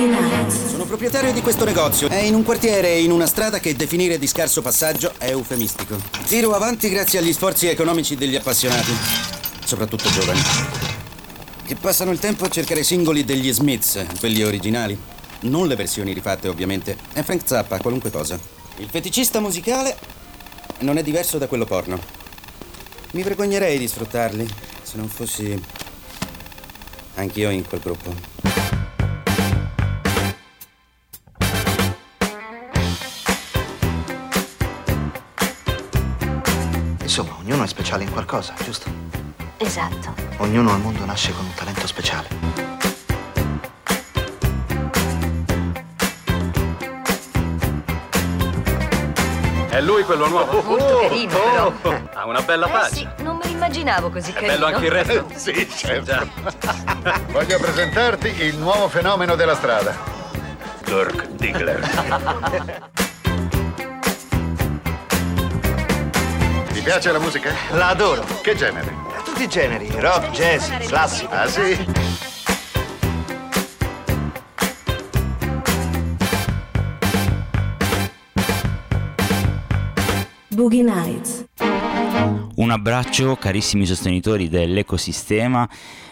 Sono proprietario di questo negozio. È in un quartiere e in una strada che definire di scarso passaggio è eufemistico. Tiro avanti grazie agli sforzi economici degli appassionati, soprattutto giovani, che passano il tempo a cercare singoli degli Smiths, quelli originali. Non le versioni rifatte, ovviamente. È Frank Zappa, qualunque cosa. Il feticista musicale non è diverso da quello porno. Mi vergognerei di sfruttarli se non fossi anch'io in quel gruppo. Speciale in qualcosa, giusto? Esatto. Ognuno al mondo nasce con un talento speciale. È lui quello nuovo? Molto carino, però. Ha una bella Eh faccia. sì, non me l'immaginavo così È carino. bello anche il resto? Sì, certo. Già. Voglio presentarti il nuovo fenomeno della strada. Dirk Diggler. Ti piace la musica? La adoro. Che genere? Tutti i generi, rock, jazz, classico. Ah, sì? Boogie Nights. Un abbraccio carissimi sostenitori dell'ecosistema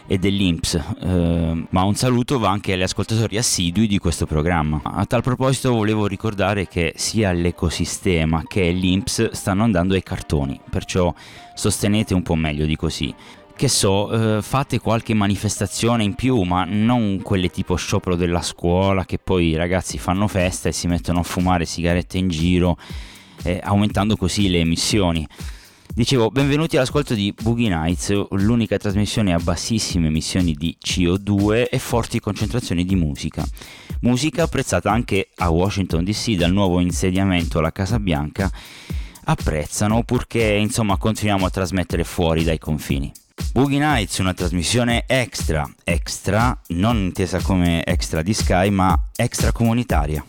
e dell'Inps, eh, ma un saluto va anche agli ascoltatori assidui di questo programma. A tal proposito volevo ricordare che sia l'ecosistema che l'Inps stanno andando ai cartoni, perciò sostenete un po' meglio di così. Che so, eh, fate qualche manifestazione in più, ma non quelle tipo sciopero della scuola che poi i ragazzi fanno festa e si mettono a fumare sigarette in giro, eh, aumentando così le emissioni. Dicevo, benvenuti all'ascolto di Boogie Nights, l'unica trasmissione a bassissime emissioni di CO2 e forti concentrazioni di musica. Musica apprezzata anche a Washington DC dal nuovo insediamento alla Casa Bianca. Apprezzano purché insomma continuiamo a trasmettere fuori dai confini. Boogie Nights, una trasmissione extra, extra, non intesa come extra di Sky, ma extra comunitaria.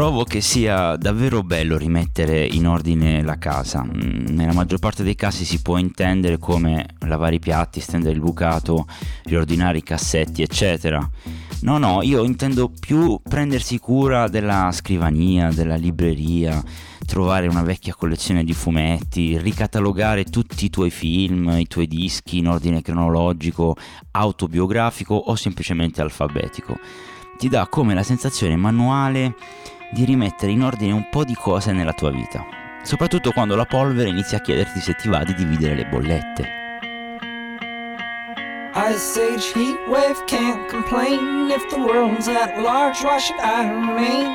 Trovo che sia davvero bello rimettere in ordine la casa. Mm, Nella maggior parte dei casi si può intendere come lavare i piatti, stendere il bucato, riordinare i cassetti, eccetera. No, no, io intendo più prendersi cura della scrivania, della libreria, trovare una vecchia collezione di fumetti, ricatalogare tutti i tuoi film, i tuoi dischi in ordine cronologico, autobiografico o semplicemente alfabetico. Ti dà come la sensazione manuale di rimettere in ordine un po' di cose nella tua vita, soprattutto quando la polvere inizia a chiederti se ti va di dividere le bollette. Ice age heat wave can't complain if the world's at large. Why should I remain?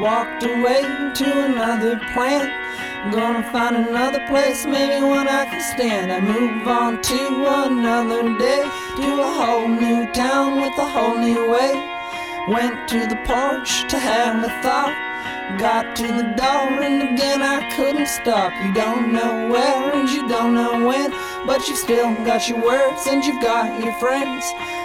Walked away to another planet. Gonna find another place, maybe one I can stand. I move on to another day, to a whole new town with a whole new way. Went to the porch to have a thought. Got to the door and again I couldn't stop. You don't know where and you don't know when, but you've still got your words and you've got your friends.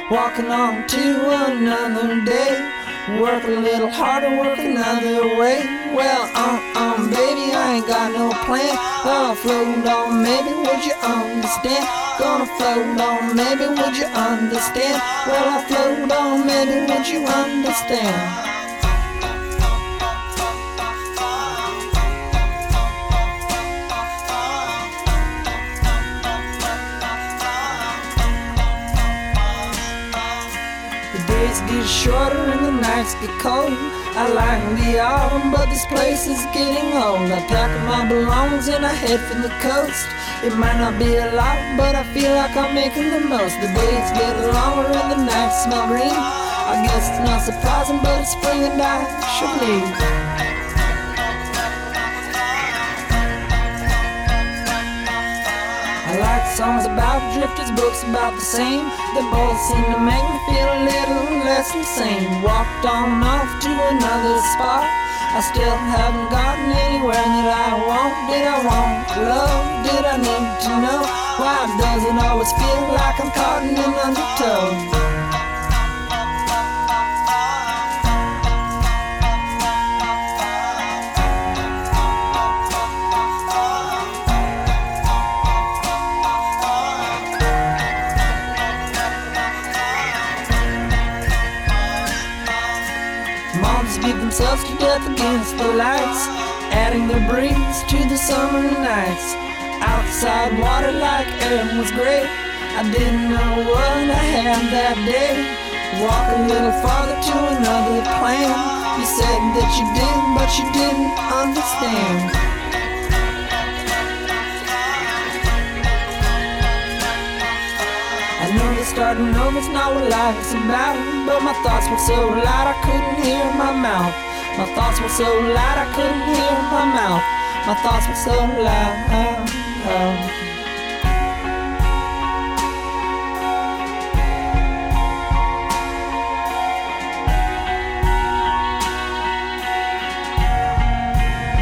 Walking on to another day. Work a little harder, work another way. Well, um, um, baby, I ain't got no plan. I'll float on, maybe would you understand? Gonna float on, maybe would you understand? Well, I'll float on, maybe would you understand? Days get shorter and the nights get cold. I like the autumn, but this place is getting old. I pack up my belongings and I head for the coast. It might not be a lot, but I feel like I'm making the most. The days get longer and the nights smell green. I guess it's not surprising, but it's spring and I should leave. Songs about drifters, books about the same. They both seem to make me feel a little less insane. Walked on off to another spot. I still haven't gotten anywhere that I want. Did I want love? Did I need to know? Why does it always feel like I'm caught in an undertow? Beat themselves to death against the lights, adding their breeze to the summer nights. Outside water like air was great. I didn't know what I had that day. Walk a little farther to another plane. You said that you did, but you didn't understand. Starting over's not what life's about, but my thoughts were so loud I couldn't hear my mouth. My thoughts were so loud I couldn't hear my mouth. My thoughts were so loud.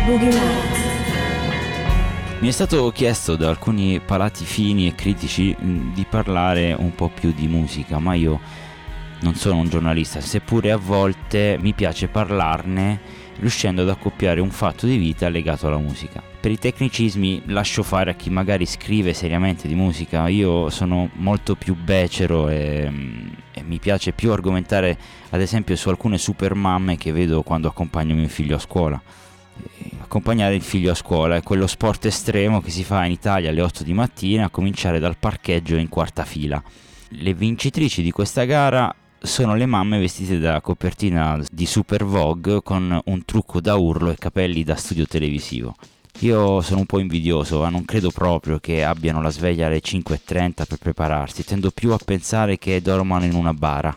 Boogie Nights. Mi è stato chiesto da alcuni palati fini e critici mh, di parlare un po' più di musica, ma io non sono un giornalista, seppure a volte mi piace parlarne riuscendo ad accoppiare un fatto di vita legato alla musica. Per i tecnicismi lascio fare a chi magari scrive seriamente di musica, io sono molto più becero e, mh, e mi piace più argomentare ad esempio su alcune super mamme che vedo quando accompagno mio figlio a scuola accompagnare il figlio a scuola è quello sport estremo che si fa in Italia alle 8 di mattina a cominciare dal parcheggio in quarta fila. Le vincitrici di questa gara sono le mamme vestite da copertina di Super Vogue con un trucco da urlo e capelli da studio televisivo. Io sono un po' invidioso, ma non credo proprio che abbiano la sveglia alle 5.30 per prepararsi, tendo più a pensare che dormano in una bara.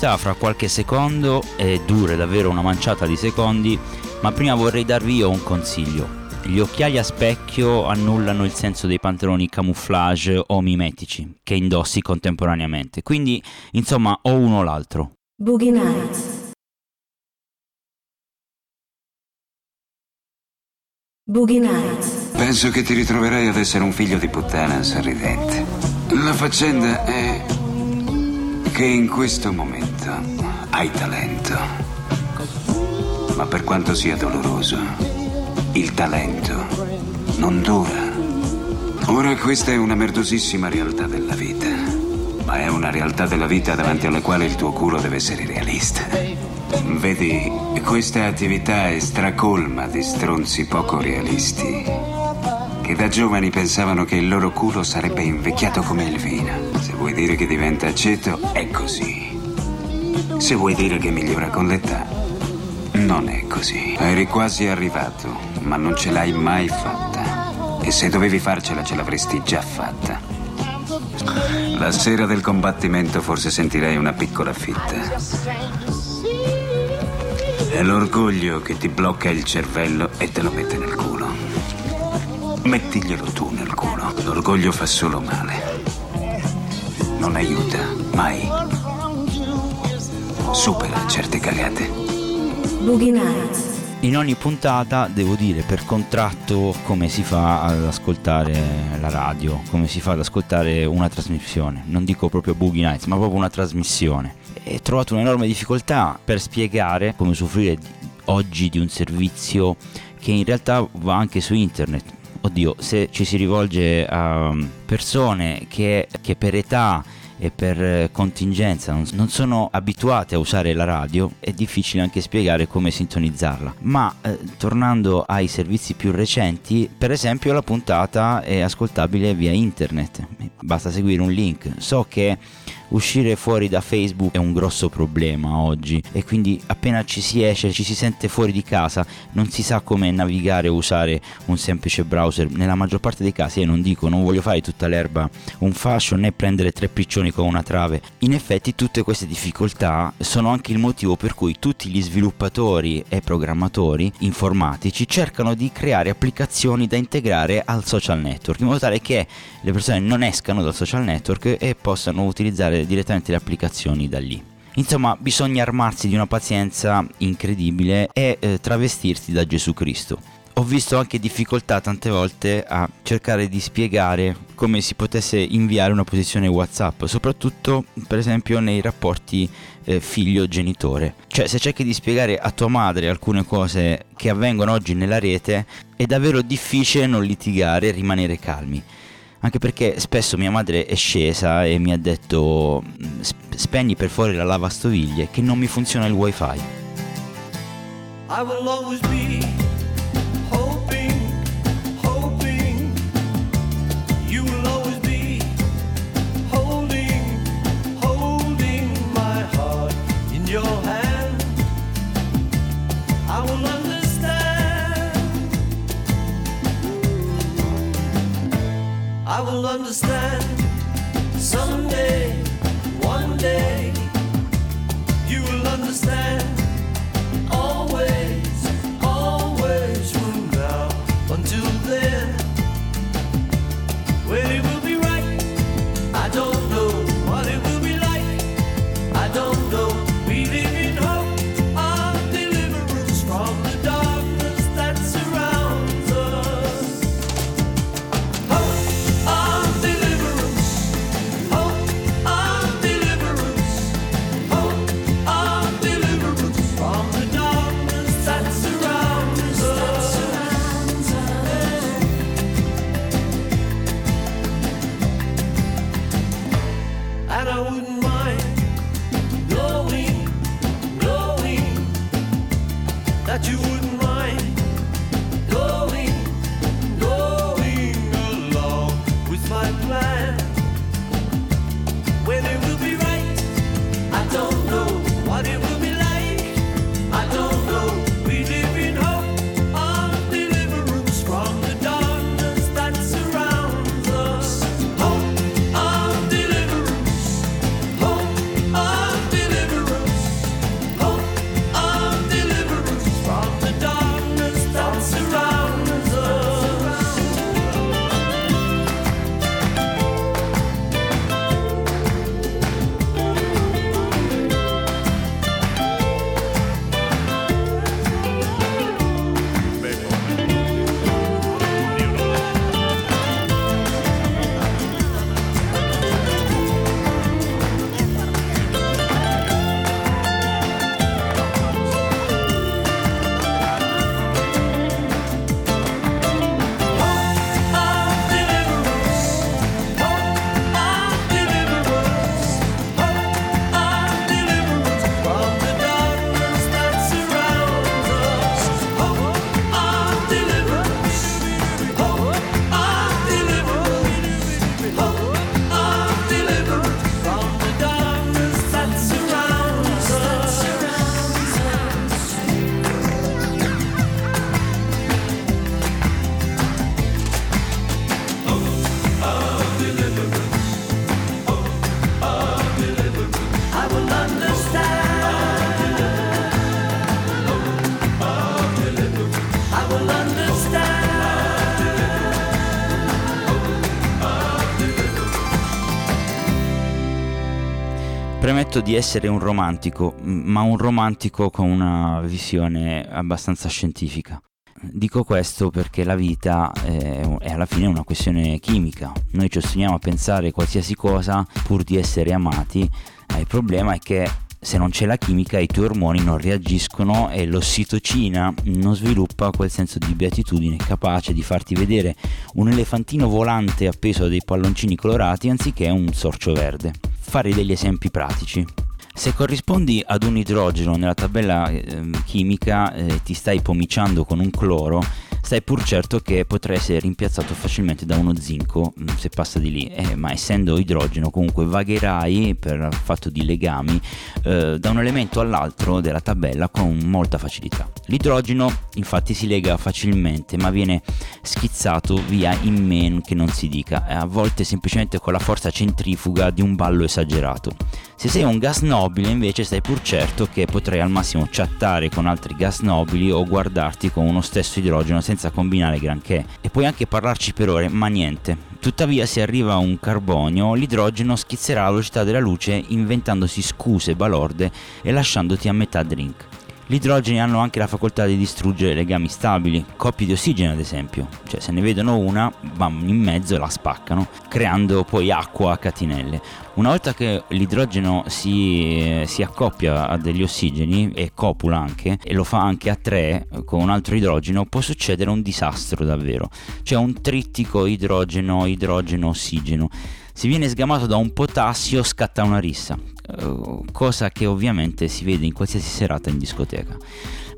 Pubblicità fra qualche secondo e dura davvero una manciata di secondi, ma prima vorrei darvi io un consiglio. Gli occhiali a specchio annullano il senso dei pantaloni camouflage o mimetici che indossi contemporaneamente, quindi insomma o uno o l'altro. Boogie Nights. Boogie Nights. Penso che ti ritroverai ad essere un figlio di puttana sorridente. La faccenda è che in questo momento hai talento. Ma per quanto sia doloroso, il talento non dura. Ora questa è una merdosissima realtà della vita. Ma è una realtà della vita davanti alla quale il tuo culo deve essere realista. Vedi, questa attività è stracolma di stronzi poco realisti che da giovani pensavano che il loro culo sarebbe invecchiato come il vino. Vuoi dire che diventa aceto, è così. Se vuoi dire che migliora con l'età, non è così. Eri quasi arrivato, ma non ce l'hai mai fatta. E se dovevi farcela, ce l'avresti già fatta. La sera del combattimento forse sentirei una piccola fitta. È l'orgoglio che ti blocca il cervello e te lo mette nel culo. Mettiglielo tu nel culo. L'orgoglio fa solo male. Non aiuta, mai. Supera certe cagate. Boogie Nights. In ogni puntata devo dire per contratto come si fa ad ascoltare la radio, come si fa ad ascoltare una trasmissione. Non dico proprio Boogie Nights, ma proprio una trasmissione. E ho trovato un'enorme difficoltà per spiegare come usufruire di- oggi di un servizio che in realtà va anche su internet. Oddio, se ci si rivolge a um, persone che, che per età e per eh, contingenza non, sono abituate a usare la radio, è difficile anche spiegare come sintonizzarla. Ma eh, tornando ai servizi più recenti, per esempio la puntata è ascoltabile via internet, basta seguire un link. So che uscire fuori da Facebook è un grosso problema oggi e quindi appena ci si esce, ci si sente fuori di casa, non si sa come navigare o usare un semplice browser. Nella maggior parte dei casi, e non dico, non voglio fare tutta l'erba un fascio né prendere tre piccioni con una trave. In effetti tutte queste difficoltà sono anche il motivo per cui tutti gli sviluppatori e programmatori informatici cercano di creare applicazioni da integrare al social network in modo tale che le persone non escano dal social network e possano utilizzare direttamente le applicazioni da lì. Insomma, bisogna armarsi di una pazienza incredibile e eh, travestirsi da Gesù Cristo. Ho visto anche difficoltà tante volte a cercare di spiegare come si potesse inviare una posizione WhatsApp, soprattutto per esempio nei rapporti eh, figlio-genitore. Cioè, se cerchi di spiegare a tua madre alcune cose che avvengono oggi nella rete, è davvero difficile non litigare e rimanere calmi anche perché spesso mia madre è scesa e mi ha detto "Mm, "Sp- spegni per fuori la lavastoviglie che non mi funziona il wifi. I will always be I will understand someday, one day. You will understand Premetto di essere un romantico, ma un romantico con una visione abbastanza scientifica. Dico questo perché la vita è, alla fine una questione chimica. Noi ci ostiniamo a pensare qualsiasi cosa pur di essere amati. Eh, il problema è che se non c'è la chimica i tuoi ormoni non reagiscono e l'ossitocina non sviluppa quel senso di beatitudine capace di farti vedere un elefantino volante appeso a dei palloncini colorati anziché un sorcio verde. Fare degli esempi pratici. Se corrispondi ad un idrogeno nella tabella eh, chimica eh, ti stai pomiciando con un cloro, stai pur certo che potrai essere rimpiazzato facilmente da uno zinco mh, se passa di lì, eh, ma essendo idrogeno comunque vagherai per fatto di legami eh, da un elemento all'altro della tabella con molta facilità. L'idrogeno infatti si lega facilmente ma viene schizzato via in men che non si dica, a volte semplicemente con la forza centrifuga di un ballo esagerato. Se sei un gas nobile invece stai pur certo che potrai al massimo chattare con altri gas nobili o guardarti con uno stesso idrogeno senza combinare granché e puoi anche parlarci per ore ma niente. Tuttavia se arriva un carbonio l'idrogeno schizzerà la velocità della luce inventandosi scuse balorde e lasciandoti a metà drink. Gli idrogeni hanno anche la facoltà di distruggere legami stabili, coppie di ossigeno ad esempio, cioè se ne vedono una, bam, in mezzo e la spaccano, creando poi acqua a catinelle. Una volta che l'idrogeno si, si accoppia a degli ossigeni e copula anche, e lo fa anche a tre con un altro idrogeno, può succedere un disastro davvero, cioè un trittico idrogeno, idrogeno, ossigeno. Se viene sgamato da un potassio scatta una rissa, eh, cosa che ovviamente si vede in qualsiasi serata in discoteca.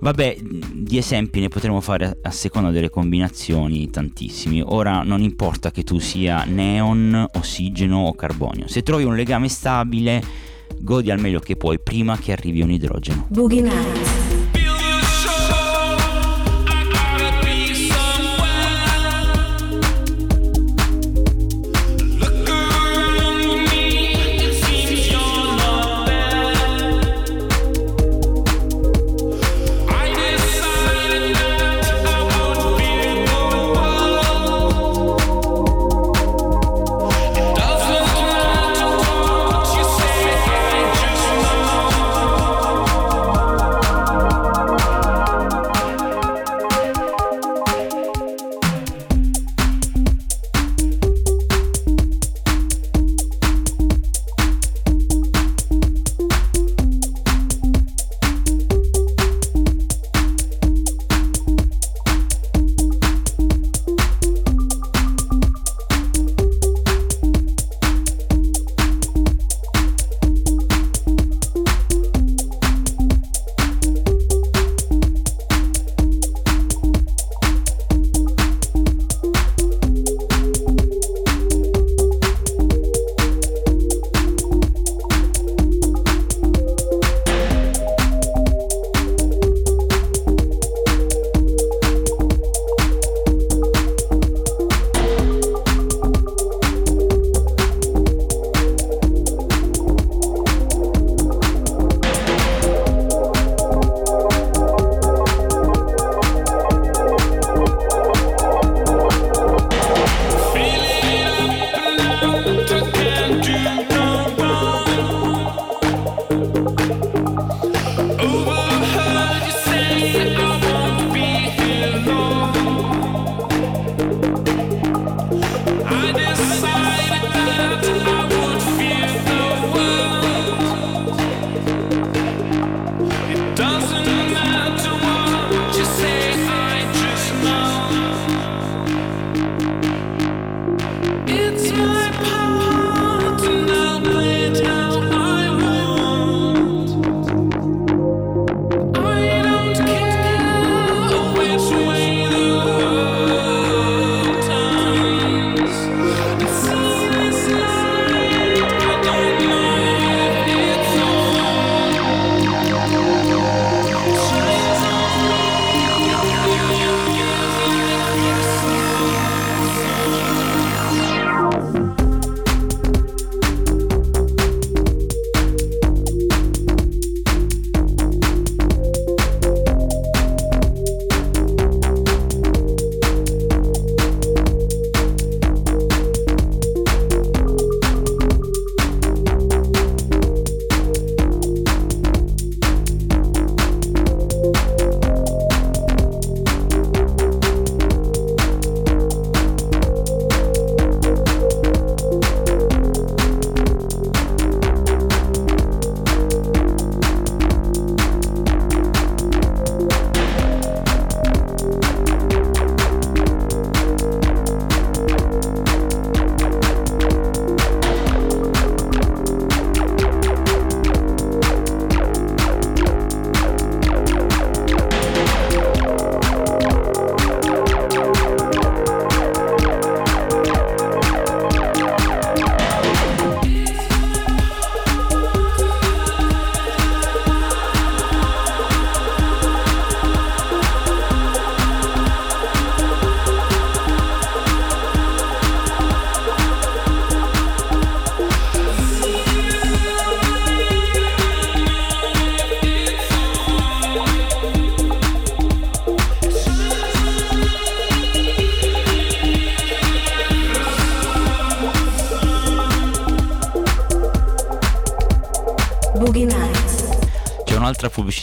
Vabbè, di esempi ne potremo fare a, seconda delle combinazioni tantissimi. Ora non importa che tu sia neon, ossigeno o carbonio. Se trovi un legame stabile, godi al meglio che puoi prima che arrivi un idrogeno. Boogie Nights.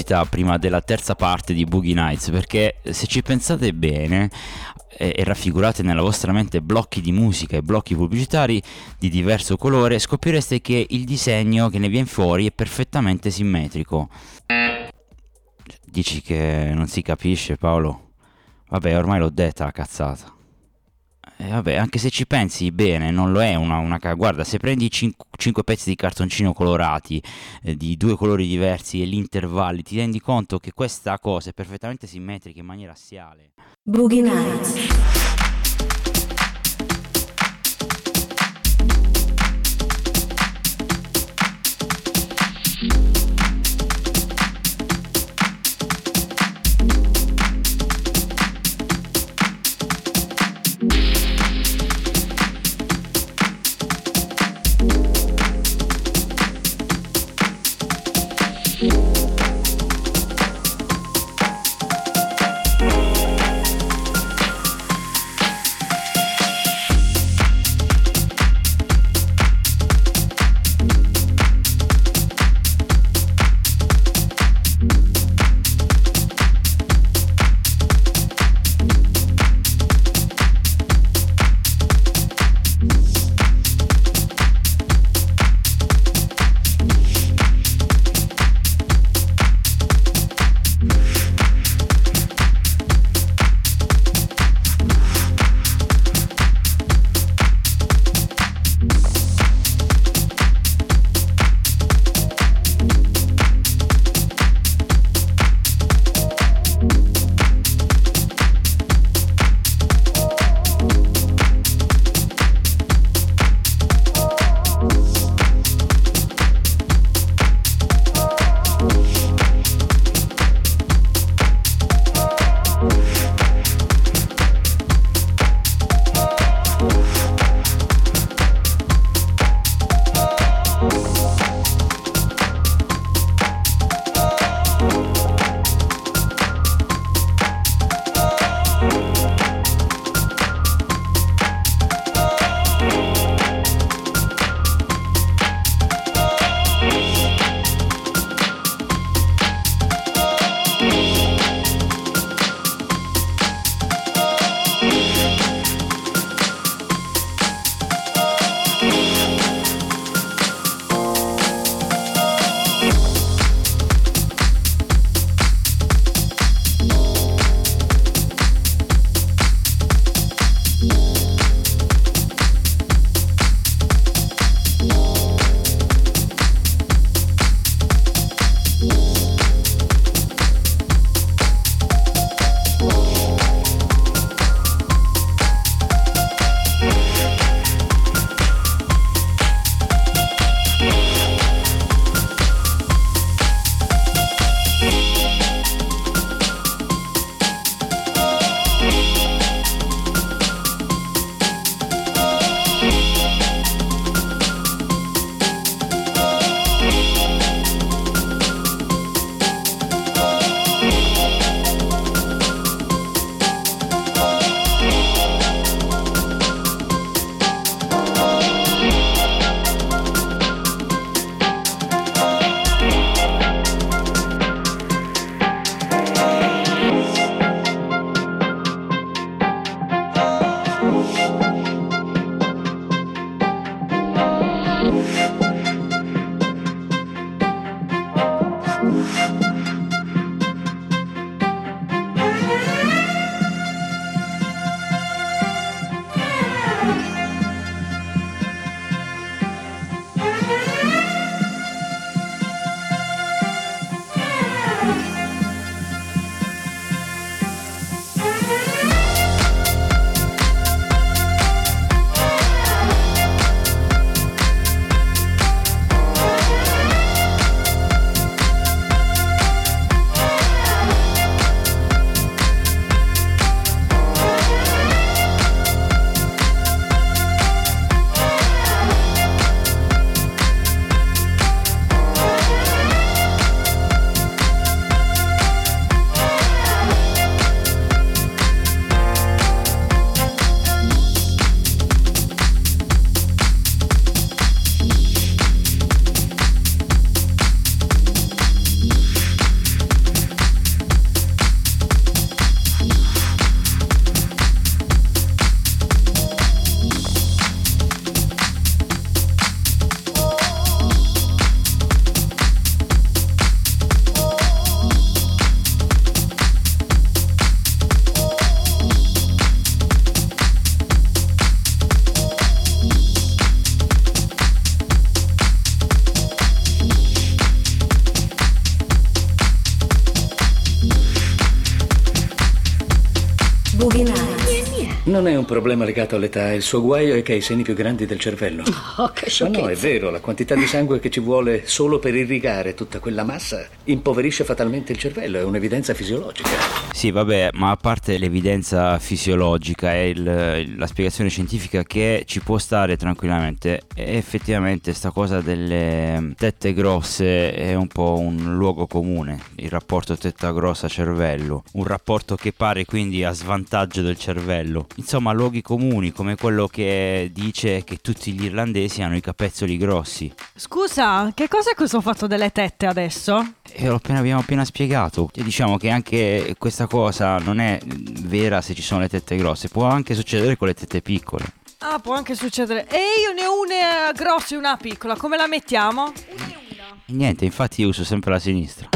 Pubblicità prima della terza parte di Boogie Nights perché se ci pensate bene e, e raffigurate nella vostra mente blocchi di musica e blocchi pubblicitari di diverso colore scoprireste che il disegno che ne viene fuori è perfettamente simmetrico. Dici che non si capisce Paolo? Vabbè ormai l'ho detta la cazzata. E vabbè, anche se ci pensi bene, non lo è una, una Guarda, se prendi 5 pezzi di cartoncino colorati eh, di due colori diversi e li intervalli, ti rendi conto che questa cosa è perfettamente simmetrica in maniera assiale. Boogie Nights. Problema legato all'età, il suo guaio è che ha i seni più grandi del cervello. Oh, che Ma no, è sciocchezza. vero, la quantità di sangue che ci vuole solo per irrigare tutta quella massa impoverisce fatalmente il cervello, è un'evidenza fisiologica. Sì, vabbè, ma a parte l'evidenza fisiologica e il- la spiegazione scientifica che ci può stare tranquillamente, effettivamente sta cosa delle tette grosse è un po' un luogo comune, il rapporto tetta grossa cervello, un rapporto che pare quindi a svantaggio del cervello. Insomma, luoghi comuni come quello che dice che tutti gli irlandesi hanno i capezzoli grossi. Scusa, che cos'è questo fatto delle tette adesso? E l'ho appena- abbiamo appena spiegato. E diciamo che anche questa cosa non è vera se ci sono le tette grosse, può anche succedere con le tette piccole. Ah, può anche succedere. E io ne ho una grossa e una piccola, come la mettiamo? E niente, infatti io uso sempre la sinistra.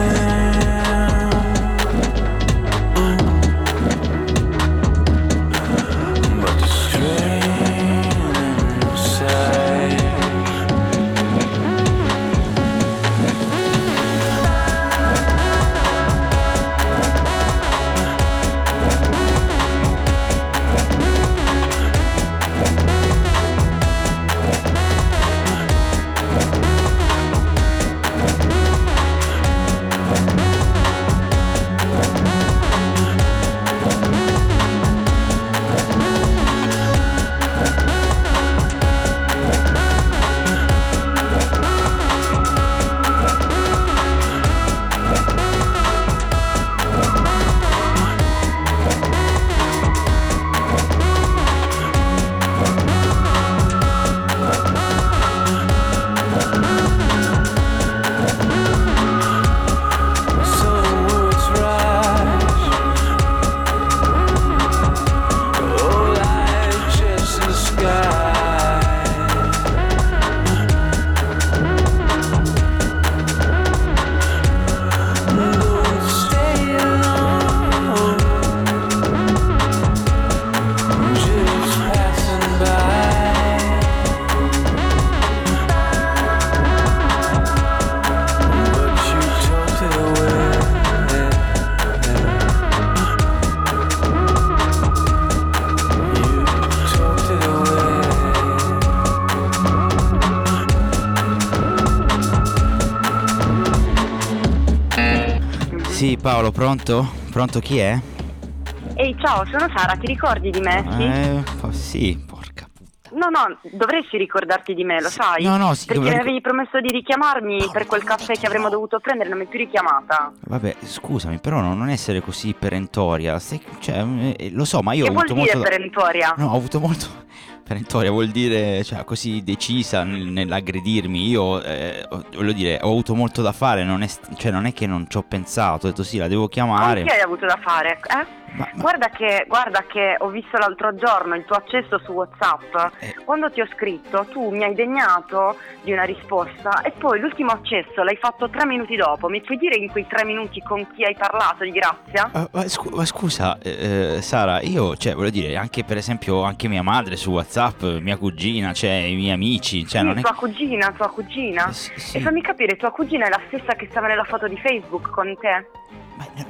time Paolo, pronto? Pronto chi è? Ehi, ciao, sono Sara, ti ricordi di me? Sì? Eh, oh, sì, No, no, dovresti ricordarti di me, lo sai? No, no, sì, Perché dovrei- mi avevi promesso di richiamarmi per quel caffè che avremmo dovuto prendere, non mi hai più richiamata. vabbè, scusami, però no- non essere così perentoria. Stai- cioè, eh, lo so, ma io che ho vuol avuto dire molto. perentoria? No, ho avuto molto. Perentoria vuol dire, cioè, così decisa nel- nell'aggredirmi. Io, eh, voglio dire, ho avuto molto da fare, non è, cioè, non è che non ci ho pensato, ho detto sì, la devo chiamare. Che hai avuto da fare? Eh? Guarda, che, guarda che ho visto l'altro giorno il tuo accesso su WhatsApp. Eh. Quando ti ho scritto, tu mi hai degnato di una risposta e poi l'ultimo accesso l'hai fatto tre minuti dopo. Mi puoi dire in quei tre minuti con chi hai parlato di grazia? Ma, ma scu- ma scusa, eh, eh, Sara, io, cioè, voglio dire, anche per esempio, anche mia madre su WhatsApp, mia cugina, cioè, i miei amici, cioè, Sì, non è. tua cugina, tua cugina. E fammi capire, tua cugina è la stessa che stava nella foto di Facebook con te?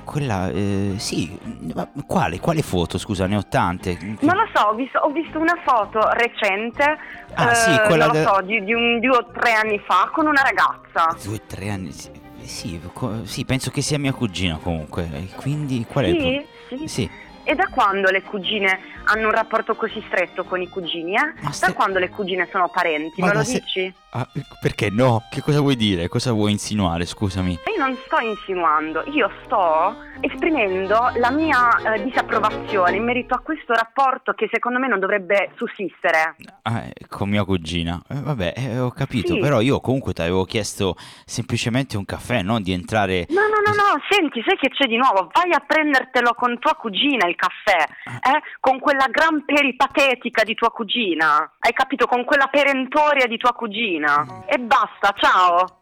Quella, eh, sì, ma quale, quale foto, scusa, ne ho tante. Non lo so, ho visto, ho visto una foto recente, Ah, eh, sì, quella non lo so, di, di un due o tre anni fa con una ragazza. Due o tre anni, sì, sì, co- sì, penso che sia mia cugina comunque. Quindi, qual è il Sì? pro- Sì. Sì. E da quando le cugine hanno un rapporto così stretto con i cugini, eh? Da quando le cugine sono parenti, Ma me lo se- dici? Ah, perché no? Che cosa vuoi dire? Cosa vuoi insinuare? Scusami. Io non sto insinuando, io sto esprimendo la mia eh, disapprovazione in merito a questo rapporto che secondo me non dovrebbe sussistere. Ah, eh, con mia cugina. Eh, vabbè, eh, ho capito, Sì. però io comunque ti avevo chiesto semplicemente un caffè, non di entrare... No, no, no, no, senti, sai che c'è di nuovo? Vai a prendertelo con tua cugina il caffè, eh? Con quella gran peripatetica di tua cugina, hai capito? Con quella perentoria di tua cugina. E basta, ciao.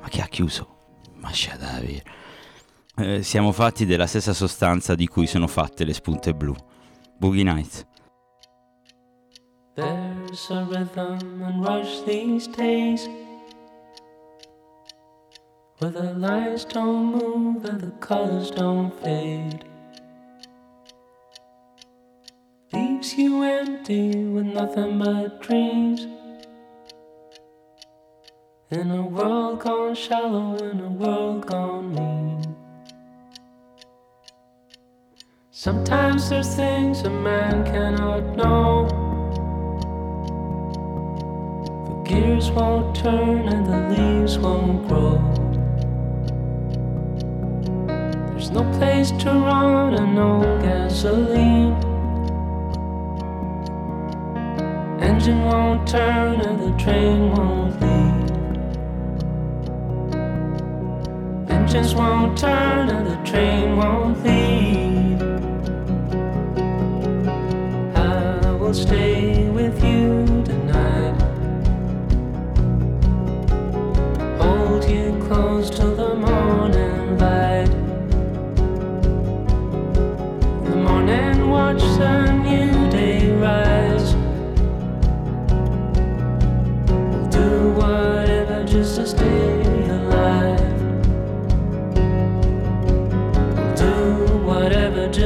Ma che ha chiuso? Ma Shadavi. Eh, siamo fatti della stessa sostanza di cui sono fatte le spunte blu. Boogie Nights. There's a rhythm and rush these days where the lines don't move and the colors don't fade. Leaves you empty with nothing but dreams. In a world gone shallow, in a world gone mean. Sometimes there's things a man cannot know. The gears won't turn and the leaves won't grow. There's no place to run and no gasoline. Engine won't turn and the train won't leave. Engines won't turn and the train won't leave. I will stay with you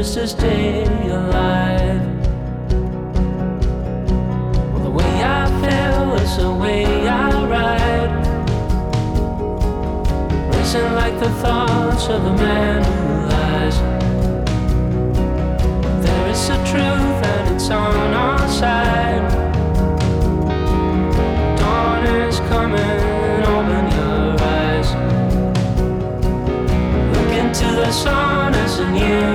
just to stay alive. Well, the way I feel is the way I ride. Racing like the thoughts of a man who lies. There is a truth and it's on our side. Dawn is coming, the sun as a new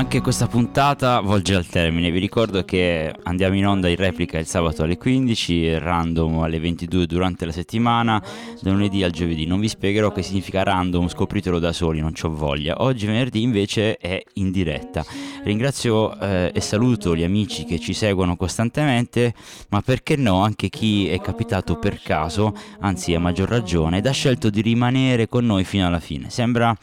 anche questa puntata volge al termine. Vi ricordo che andiamo in onda in replica il sabato alle 15, random alle 22 durante la settimana, da lunedì al giovedì. Non vi spiegherò che significa random, scopritelo da soli, non c'ho voglia. Oggi venerdì invece è in diretta. Ringrazio eh, e saluto gli amici che ci seguono costantemente, ma perché no anche chi è capitato per caso, anzi a maggior ragione, ed ha scelto di rimanere con noi fino alla fine. Sembra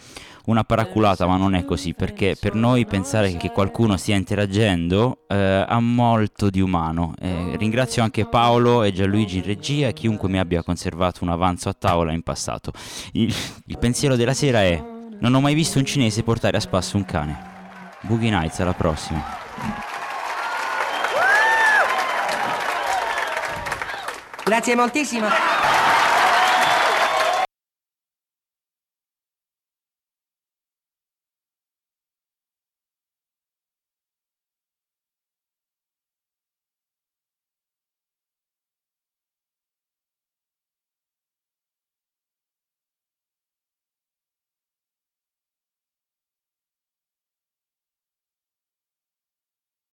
una paraculata, ma non è così, perché per noi pensare che qualcuno stia interagendo eh, ha molto di umano. Eh, ringrazio anche Paolo e Gianluigi in regia e chiunque mi abbia conservato un avanzo a tavola in passato. Il, il pensiero della sera è: non ho mai visto un cinese portare a spasso un cane. Boogie Nights, alla prossima. Grazie moltissimo.